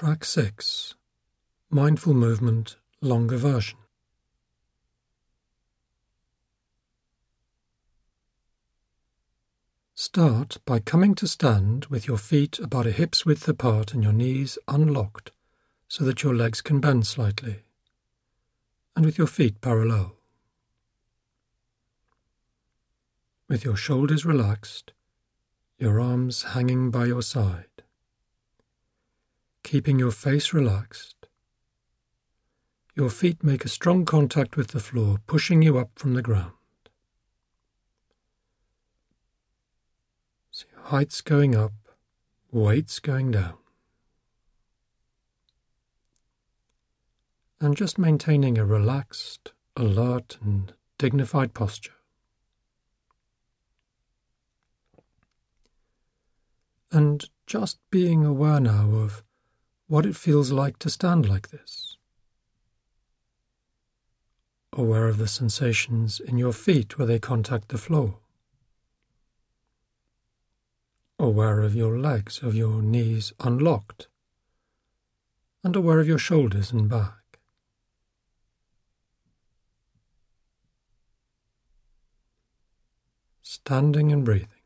Track 6 Mindful Movement Longer Version. Start by coming to stand with your feet about a hip's width apart and your knees unlocked so that your legs can bend slightly, and with your feet parallel. With your shoulders relaxed, your arms hanging by your side keeping your face relaxed. Your feet make a strong contact with the floor, pushing you up from the ground. So your height's going up, weight's going down. And just maintaining a relaxed, alert, and dignified posture. And just being aware now of what it feels like to stand like this. Aware of the sensations in your feet where they contact the floor. Aware of your legs, of your knees unlocked. And aware of your shoulders and back. Standing and breathing.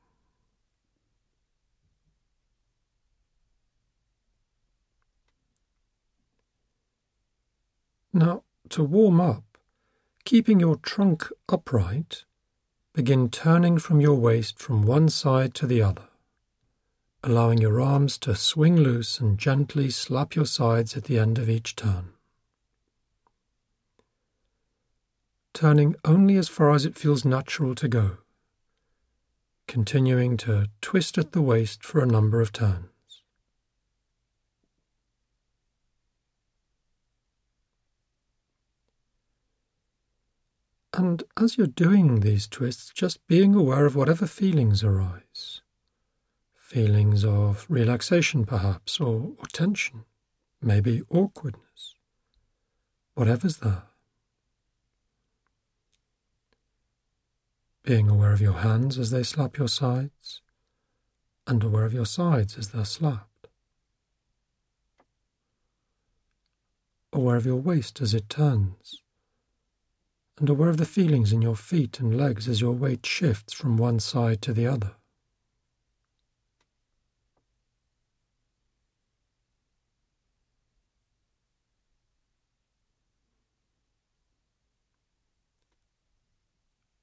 Now, to warm up, keeping your trunk upright, begin turning from your waist from one side to the other, allowing your arms to swing loose and gently slap your sides at the end of each turn. Turning only as far as it feels natural to go, continuing to twist at the waist for a number of turns. And as you're doing these twists, just being aware of whatever feelings arise. Feelings of relaxation, perhaps, or, or tension, maybe awkwardness, whatever's there. Being aware of your hands as they slap your sides, and aware of your sides as they're slapped. Aware of your waist as it turns and aware of the feelings in your feet and legs as your weight shifts from one side to the other.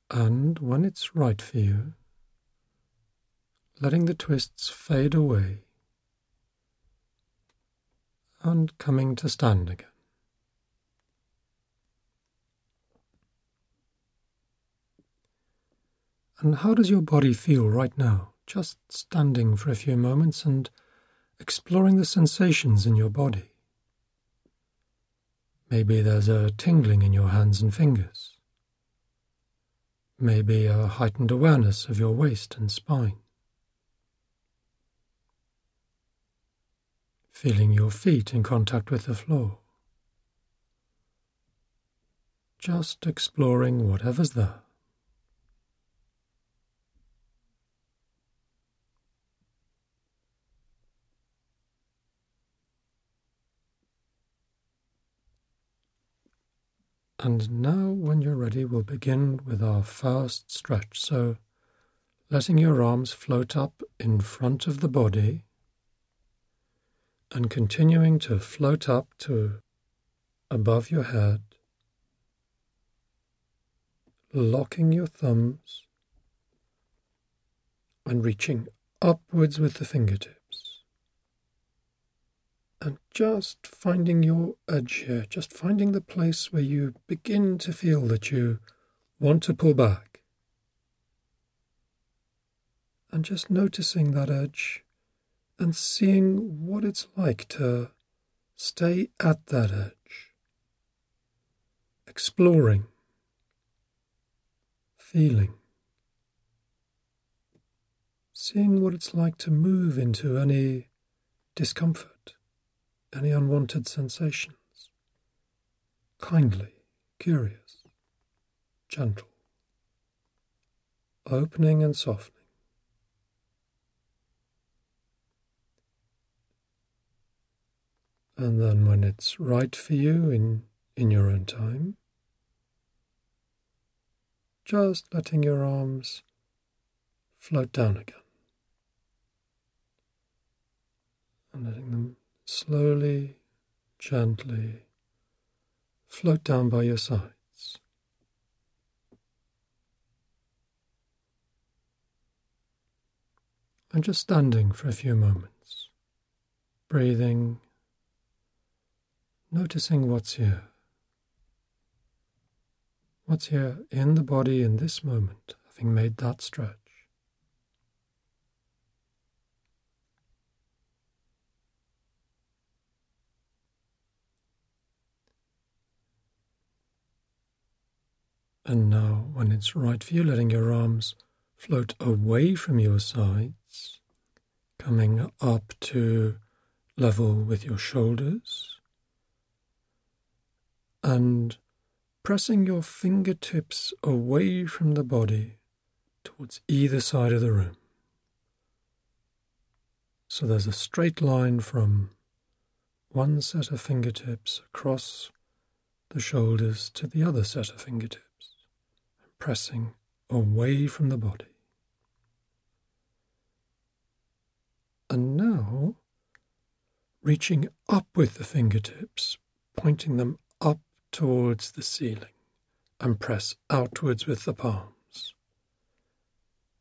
And when it's right for you, letting the twists fade away and coming to stand again. And how does your body feel right now? Just standing for a few moments and exploring the sensations in your body. Maybe there's a tingling in your hands and fingers. Maybe a heightened awareness of your waist and spine. Feeling your feet in contact with the floor. Just exploring whatever's there. And now, when you're ready, we'll begin with our first stretch. So, letting your arms float up in front of the body and continuing to float up to above your head, locking your thumbs and reaching upwards with the fingertips and just finding your edge here, just finding the place where you begin to feel that you want to pull back. And just noticing that edge and seeing what it's like to stay at that edge, exploring, feeling, seeing what it's like to move into any discomfort any unwanted sensations. Kindly, curious, gentle, opening and softening. And then when it's right for you in, in your own time, just letting your arms float down again. And letting them slowly, gently float down by your sides. And just standing for a few moments, breathing, noticing what's here. What's here in the body in this moment, having made that stretch. And now, when it's right for you, letting your arms float away from your sides, coming up to level with your shoulders, and pressing your fingertips away from the body towards either side of the room. So there's a straight line from one set of fingertips across the shoulders to the other set of fingertips pressing away from the body. And now, reaching up with the fingertips, pointing them up towards the ceiling, and press outwards with the palms.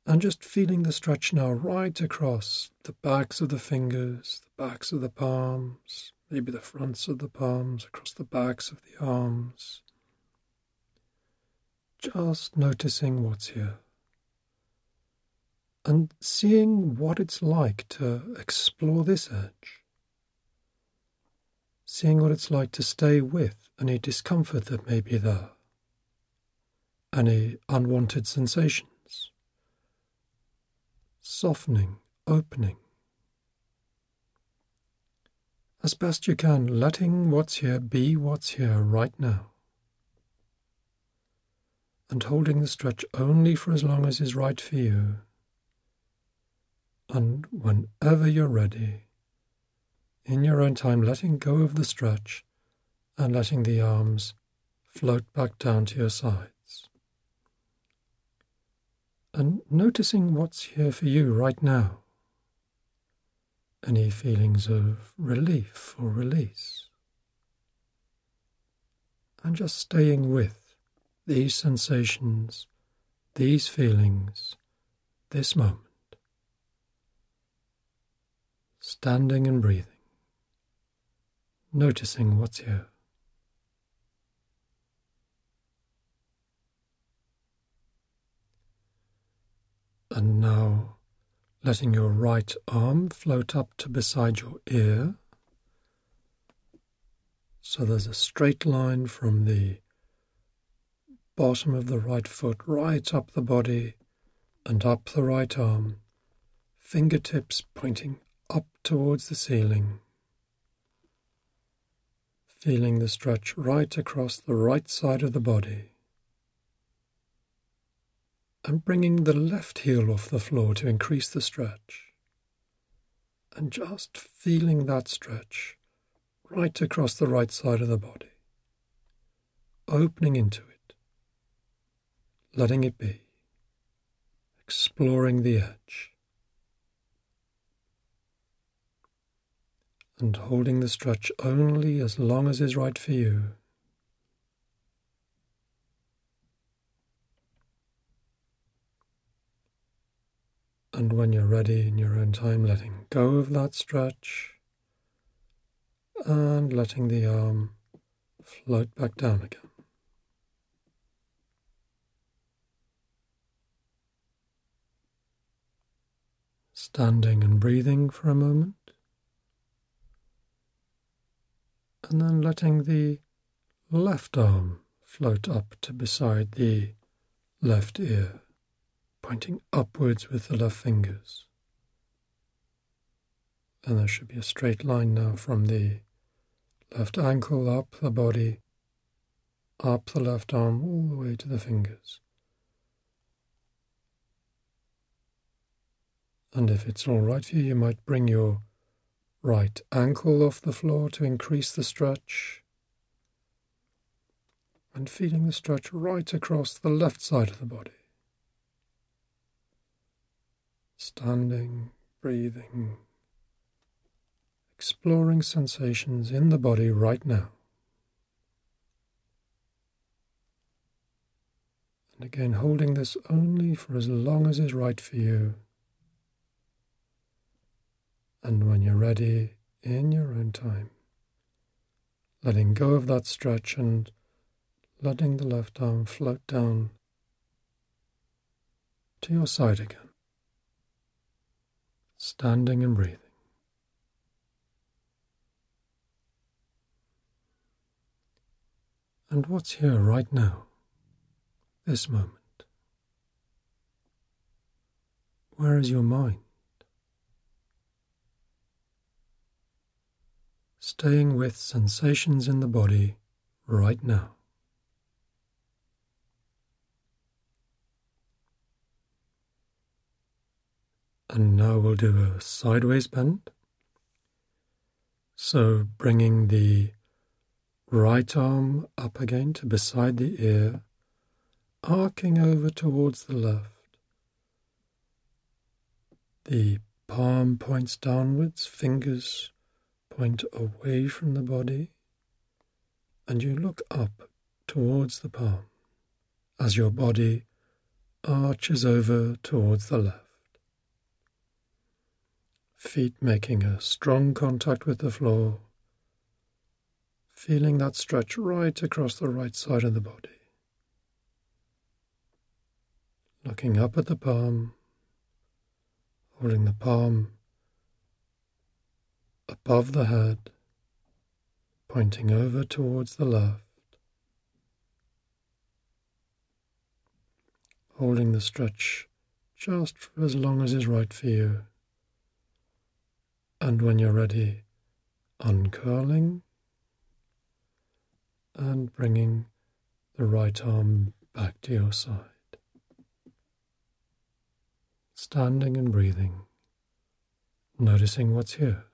And just feeling the stretch now right across the backs of the fingers, the backs of the palms, maybe the fronts of the palms, across the backs of the arms, just noticing what's here and seeing what it's like to explore this edge, seeing what it's like to stay with any discomfort that may be there, any unwanted sensations, softening, opening. As best you can, letting what's here be what's here right now and holding the stretch only for as long as is right for you. And whenever you're ready, in your own time, letting go of the stretch and letting the arms float back down to your sides. And noticing what's here for you right now. Any feelings of relief or release. And just staying with these sensations, these feelings, this moment. Standing and breathing, noticing what's here. And now letting your right arm float up to beside your ear. So there's a straight line from the bottom of the right foot right up the body and up the right arm, fingertips pointing up towards the ceiling. Feeling the stretch right across the right side of the body. And bringing the left heel off the floor to increase the stretch. And just feeling that stretch right across the right side of the body, opening into it letting it be, exploring the edge, and holding the stretch only as long as is right for you. And when you're ready in your own time, letting go of that stretch and letting the arm float back down again. Standing and breathing for a moment, and then letting the left arm float up to beside the left ear, pointing upwards with the left fingers. And there should be a straight line now from the left ankle up the body, up the left arm, all the way to the fingers. And if it's all right for you, you might bring your right ankle off the floor to increase the stretch, and feeling the stretch right across the left side of the body. Standing, breathing, exploring sensations in the body right now. And again, holding this only for as long as is right for you. And when you're ready, in your own time, letting go of that stretch and letting the left arm float down to your side again, standing and breathing. And what's here right now? this moment? Where is your mind? Staying with sensations in the body right now. And now we'll do a sideways bend. So bringing the right arm up again to beside the ear arcing over towards the left. The palm points downwards, fingers point away from the body, and you look up towards the palm as your body arches over towards the left. Feet making a strong contact with the floor, feeling that stretch right across the right side of the body. looking up at the palm, holding the palm above the head, pointing over towards the left, holding the stretch just for as long as is right for you. And when you're ready, uncurling and bringing the right arm back to your side standing and breathing, noticing what's here.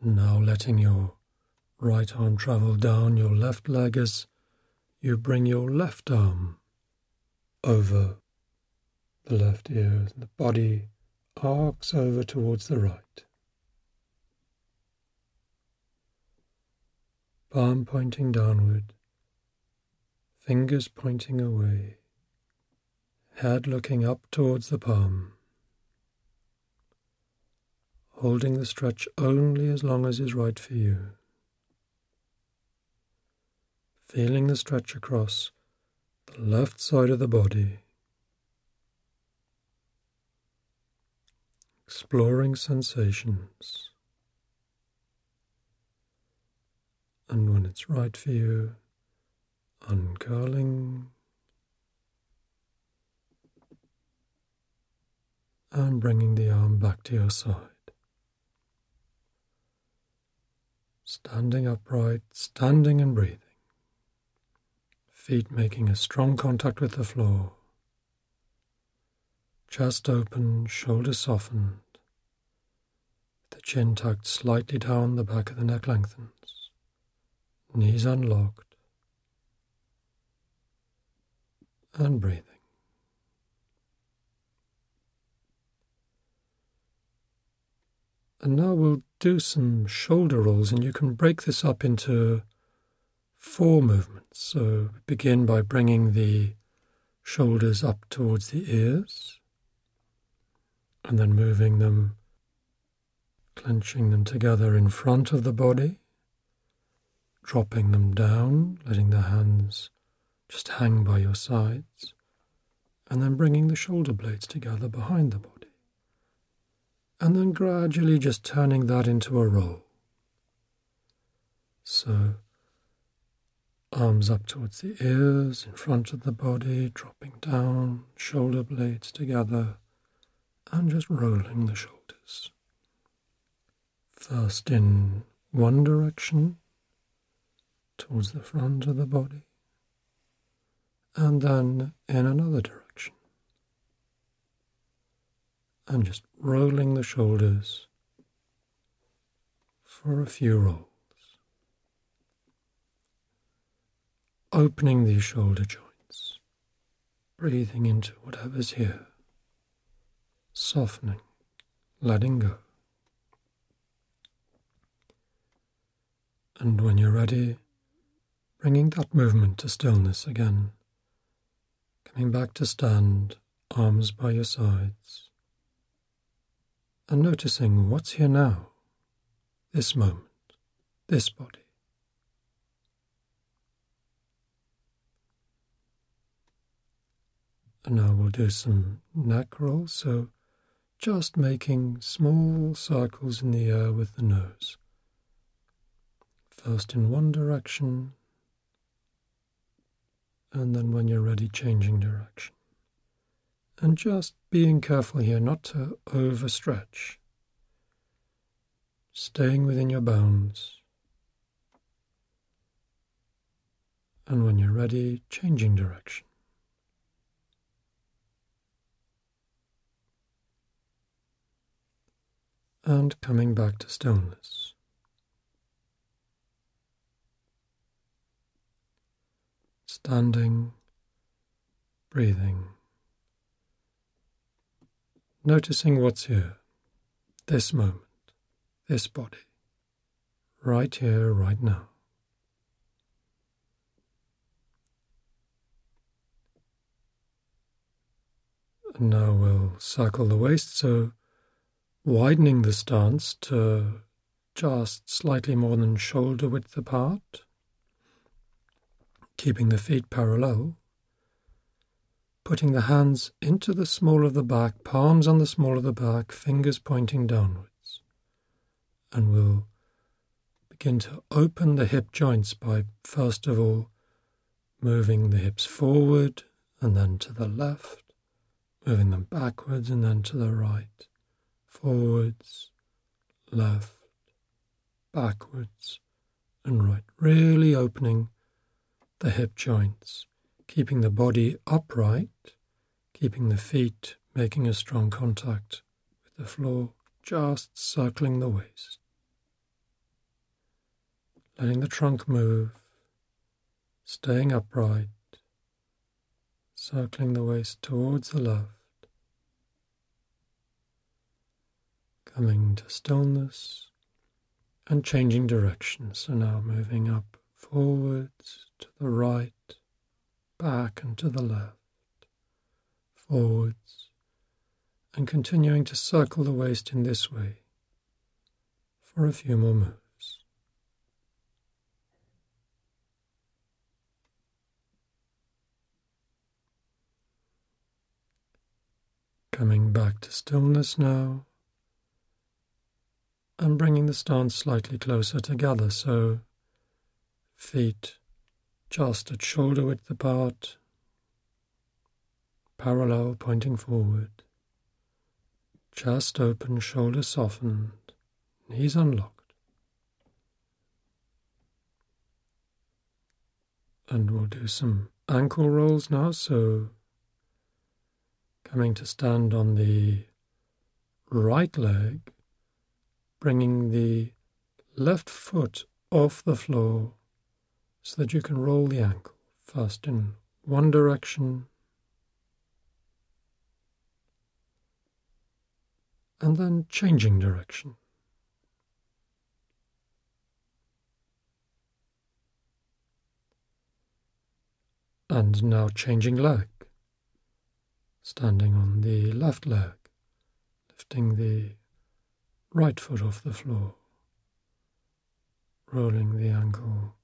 Now letting your right arm travel down your left leg as you bring your left arm over the left ear. The body arcs over towards the right. Palm pointing downward fingers pointing away, head looking up towards the palm, holding the stretch only as long as is right for you, feeling the stretch across the left side of the body, exploring sensations. And when it's right for you, uncurling and bringing the arm back to your side. Standing upright, standing and breathing. Feet making a strong contact with the floor. Chest open, shoulders softened. The chin tucked slightly down, the back of the neck lengthens. Knees unlocked and breathing. And now we'll do some shoulder rolls, and you can break this up into four movements. So begin by bringing the shoulders up towards the ears, and then moving them, clenching them together in front of the body, dropping them down, letting the hands just hang by your sides, and then bringing the shoulder blades together behind the body. And then gradually just turning that into a roll. So, arms up towards the ears, in front of the body, dropping down, shoulder blades together, and just rolling the shoulders. First in one direction, towards the front of the body, and then in another direction. And just rolling the shoulders for a few rolls. Opening these shoulder joints, breathing into whatever's here, softening, letting go. And when you're ready, bringing that movement to stillness again, coming back to stand, arms by your sides, and noticing what's here now, this moment, this body. And now we'll do some neck rolls, so just making small circles in the air with the nose. First in one direction, and then when you're ready, changing direction. And just being careful here not to overstretch, staying within your bounds. And when you're ready, changing direction. And coming back to stillness. standing, breathing, noticing what's here, this moment, this body, right here, right now. And now we'll circle the waist, so widening the stance to just slightly more than shoulder width apart keeping the feet parallel, putting the hands into the small of the back, palms on the small of the back, fingers pointing downwards. And we'll begin to open the hip joints by, first of all, moving the hips forward and then to the left, moving them backwards and then to the right, forwards, left, backwards, and right. Really opening the hip joints, keeping the body upright, keeping the feet making a strong contact with the floor, just circling the waist. Letting the trunk move, staying upright, circling the waist towards the left, coming to stillness and changing direction. So now moving up forwards to the right, back and to the left, forwards, and continuing to circle the waist in this way for a few more moves. Coming back to stillness now and bringing the stance slightly closer together so feet just at shoulder width apart, parallel pointing forward, chest open, shoulders softened, knees unlocked. And we'll do some ankle rolls now, so coming to stand on the right leg, bringing the left foot off the floor so that you can roll the ankle first in one direction and then changing direction. And now changing leg, standing on the left leg, lifting the right foot off the floor, rolling the ankle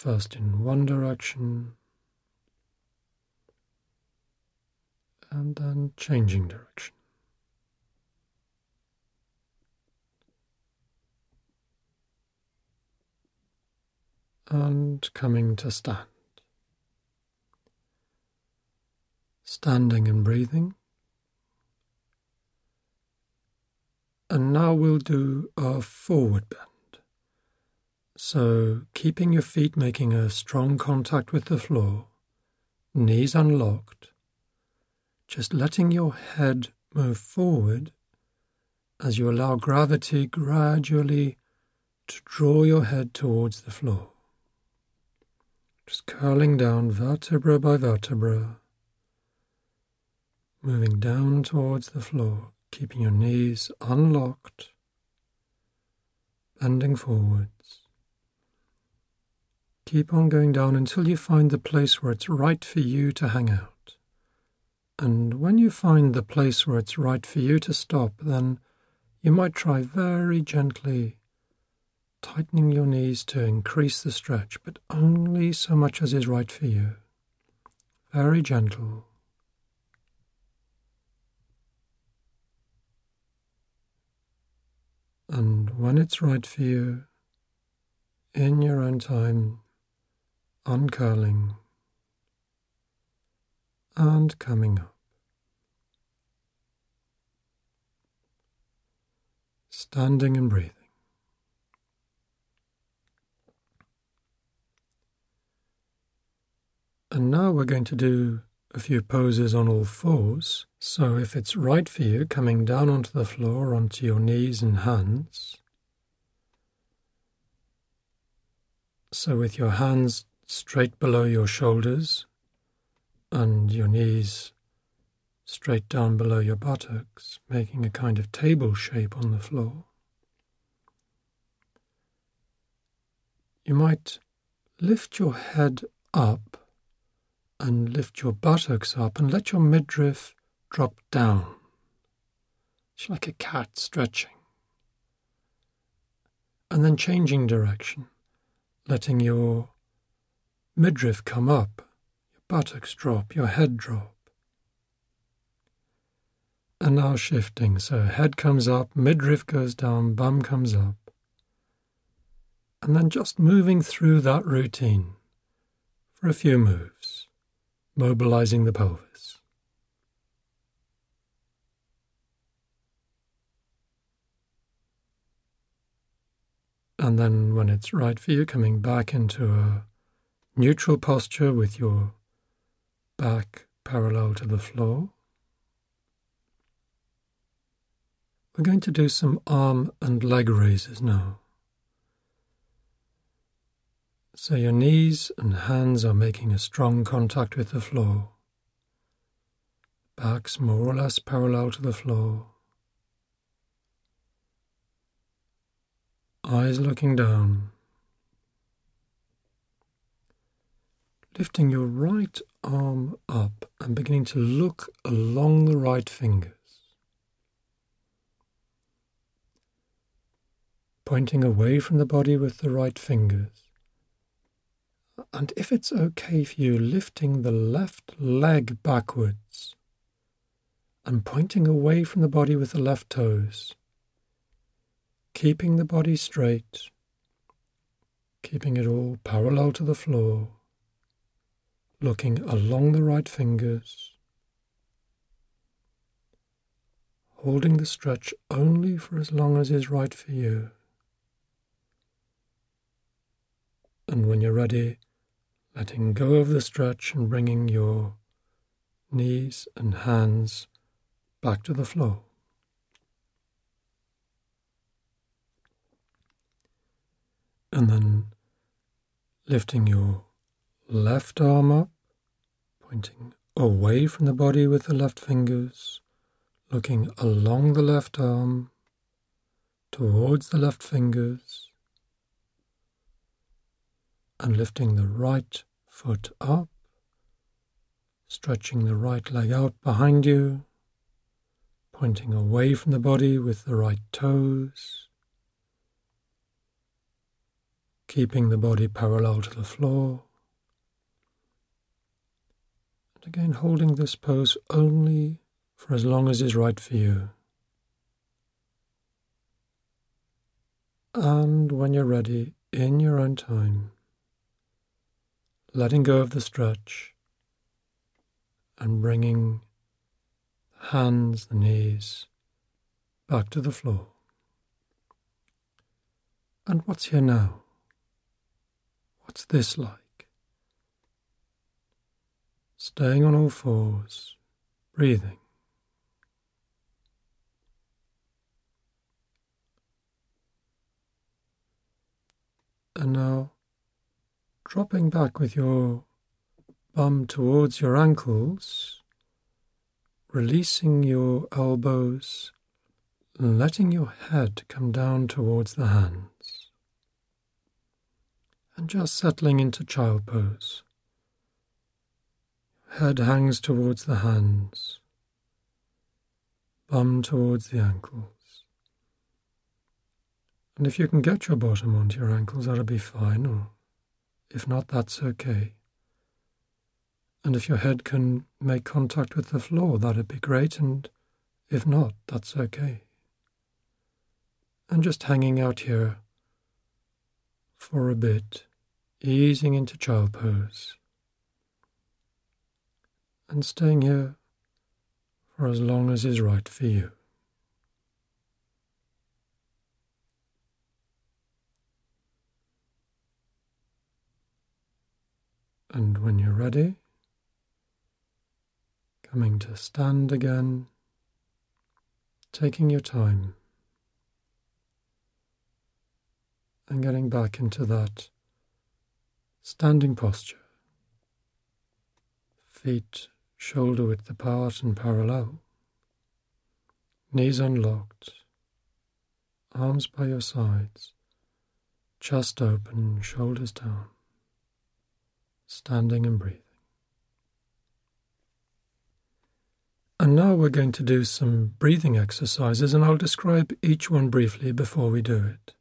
first in one direction and then changing direction. And coming to stand. Standing and breathing. And now we'll do a forward bend. So, keeping your feet making a strong contact with the floor, knees unlocked, just letting your head move forward as you allow gravity gradually to draw your head towards the floor. Just curling down vertebra by vertebra, moving down towards the floor, keeping your knees unlocked, bending forwards. Keep on going down until you find the place where it's right for you to hang out. And when you find the place where it's right for you to stop, then you might try very gently tightening your knees to increase the stretch, but only so much as is right for you. Very gentle. And when it's right for you, in your own time, uncurling and coming up. Standing and breathing. And now we're going to do a few poses on all fours. So if it's right for you, coming down onto the floor, onto your knees and hands. So with your hands straight below your shoulders and your knees straight down below your buttocks, making a kind of table shape on the floor. You might lift your head up and lift your buttocks up and let your midriff drop down. It's like a cat stretching. And then changing direction, letting your midriff come up, your buttocks drop, your head drop. And now shifting, so head comes up, midriff goes down, bum comes up. And then just moving through that routine for a few moves mobilizing the pelvis. And then, when it's right for you, coming back into a neutral posture with your back parallel to the floor. We're going to do some arm and leg raises now. So your knees and hands are making a strong contact with the floor. Backs more or less parallel to the floor. Eyes looking down. Lifting your right arm up and beginning to look along the right fingers. Pointing away from the body with the right fingers. And if it's okay for you, lifting the left leg backwards and pointing away from the body with the left toes, keeping the body straight, keeping it all parallel to the floor, looking along the right fingers, holding the stretch only for as long as is right for you. And when you're ready, letting go of the stretch and bringing your knees and hands back to the floor. And then lifting your left arm up, pointing away from the body with the left fingers, looking along the left arm towards the left fingers and lifting the right foot up, stretching the right leg out behind you, pointing away from the body with the right toes, keeping the body parallel to the floor. And again, holding this pose only for as long as is right for you. And when you're ready, in your own time, letting go of the stretch and bringing the hands, the knees back to the floor. And what's here now? What's this like? staying on all fours, breathing. And now dropping back with your bum towards your ankles, releasing your elbows, letting your head come down towards the hands, and just settling into child pose. Head hangs towards the hands, bum towards the ankles. And if you can get your bottom onto your ankles, that'll be fine, or if not, that's okay. And if your head can make contact with the floor, that'd be great, and if not, that's okay. And just hanging out here for a bit, easing into child pose, and staying here for as long as is right for you. And when you're ready, coming to stand again, taking your time, and getting back into that standing posture. Feet shoulder width apart and parallel, knees unlocked, arms by your sides, chest open, shoulders down standing and breathing. And now we're going to do some breathing exercises, and I'll describe each one briefly before we do it.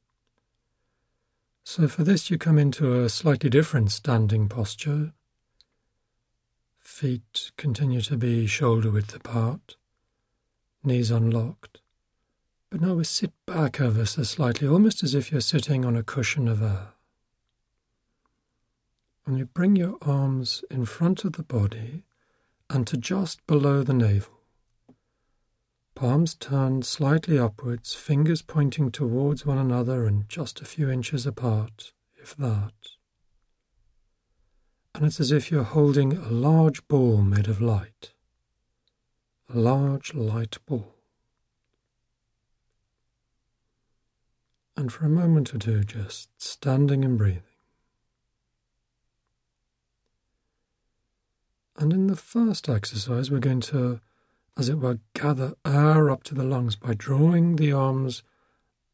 So, for this, you come into a slightly different standing posture. Feet continue to be shoulder width apart, knees unlocked. But now we sit back ever so slightly, almost as if you're sitting on a cushion of air and you bring your arms in front of the body and to just below the navel. Palms turned slightly upwards, fingers pointing towards one another and just a few inches apart, if that. And it's as if you're holding a large ball made of light. A large light ball. And for a moment or two, just standing and breathing. And in the first exercise, we're going to, as it were, gather air up to the lungs by drawing the arms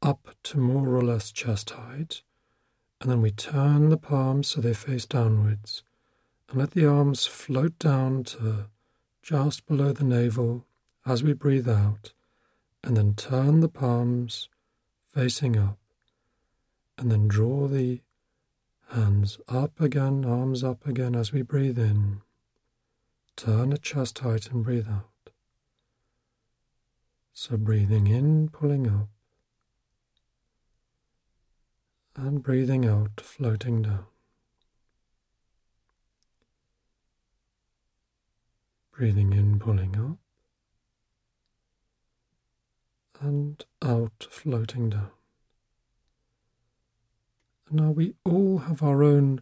up to more or less chest height. And then we turn the palms so they face downwards and let the arms float down to just below the navel as we breathe out. And then turn the palms facing up. And then draw the hands up again, arms up again as we breathe in. Turn the chest height and breathe out. So breathing in, pulling up, and breathing out, floating down. Breathing in, pulling up, and out, floating down. Now we all have our own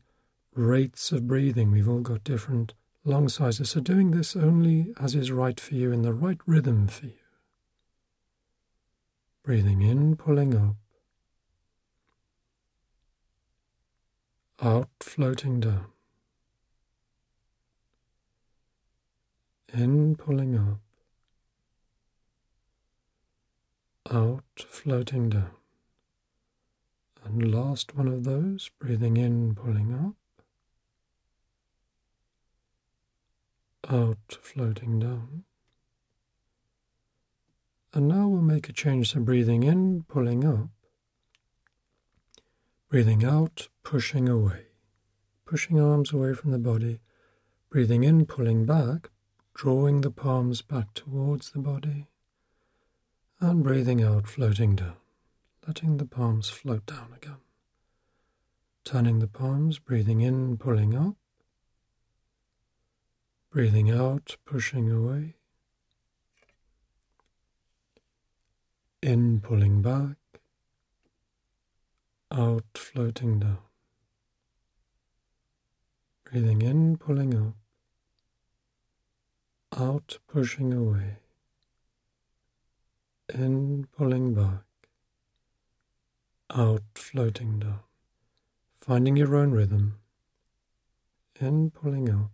rates of breathing. We've all got different lung sizes. So doing this only as is right for you in the right rhythm for you. Breathing in, pulling up. Out, floating down. In, pulling up. Out, floating down. And last one of those, breathing in, pulling up. out, floating down. And now we'll make a change. So breathing in, pulling up. Breathing out, pushing away. Pushing arms away from the body. Breathing in, pulling back, drawing the palms back towards the body. And breathing out, floating down. Letting the palms float down again. Turning the palms, breathing in, pulling up. Breathing out, pushing away. In, pulling back. Out, floating down. Breathing in, pulling up. Out, pushing away. In, pulling back. Out, floating down. finding your own rhythm. In, pulling up,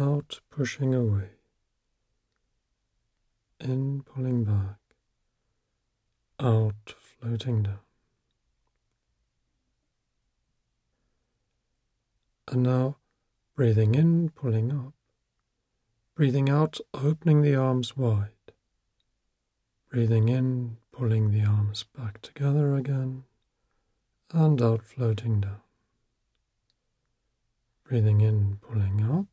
out, pushing away, in, pulling back, out, floating down. And now breathing in, pulling up, breathing out, opening the arms wide, breathing in, pulling the arms back together again, and out, floating down. Breathing in, pulling up,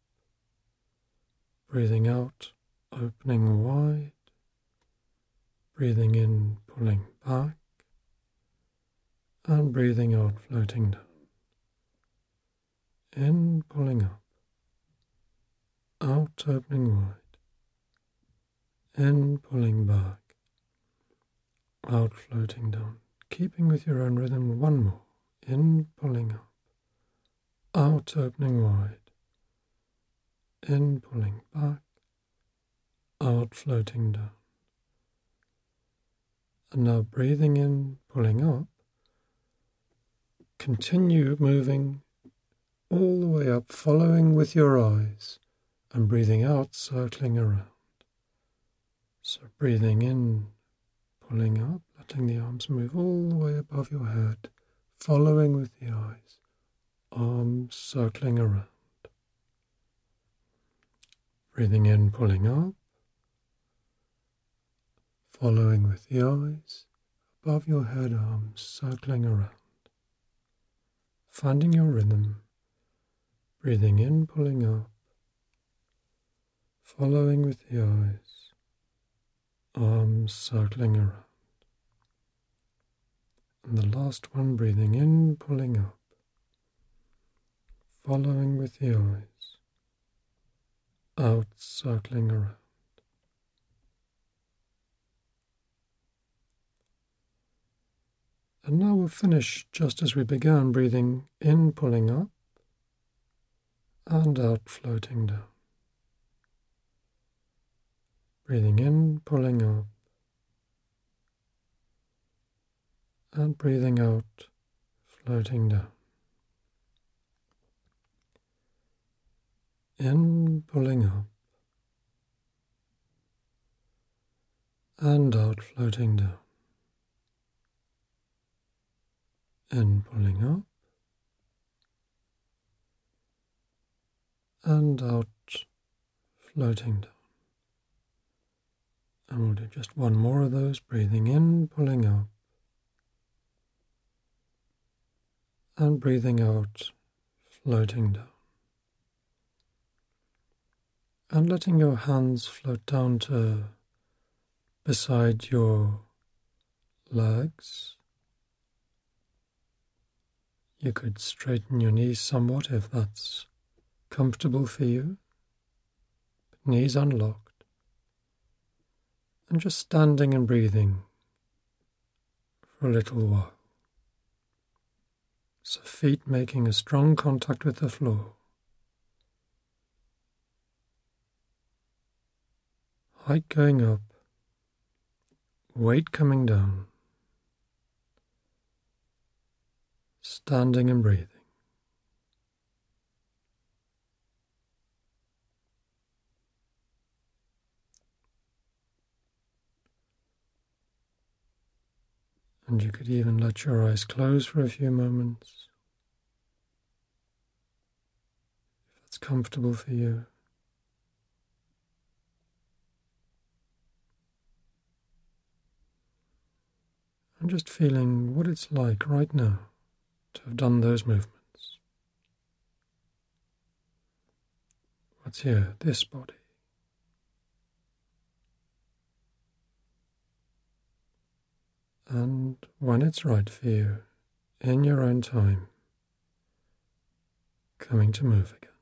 breathing out, opening wide, breathing in, pulling back, and breathing out, floating down. In, pulling up, out, opening wide, in, pulling back, out, floating down. Keeping with your own rhythm, one more. In, pulling up, out, opening wide, in, pulling back, out, floating down. And now breathing in, pulling up. Continue moving all the way up, following with your eyes, and breathing out, circling around. So breathing in, pulling up, letting the arms move all the way above your head, following with the eyes, arms circling around. Breathing in, pulling up, following with the eyes, above your head, arms circling around. Finding your rhythm, breathing in, pulling up, following with the eyes, arms circling around. And the last one, breathing in, pulling up, following with the eyes, out, circling around. And now we'll finish just as we began, breathing in, pulling up, and out, floating down. Breathing in, pulling up, and breathing out, floating down. In, pulling up, and out, floating down. and pulling up and out, floating down. And we'll do just one more of those, breathing in, pulling up, and breathing out, floating down. And letting your hands float down to beside your legs you could straighten your knees somewhat if that's comfortable for you. Knees unlocked. And just standing and breathing for a little while. So feet making a strong contact with the floor. Height going up, weight coming down. standing and breathing. And you could even let your eyes close for a few moments if that's comfortable for you. I'm just feeling what it's like right now to have done those movements. What's here? This body. And when it's right for you, in your own time, coming to move again.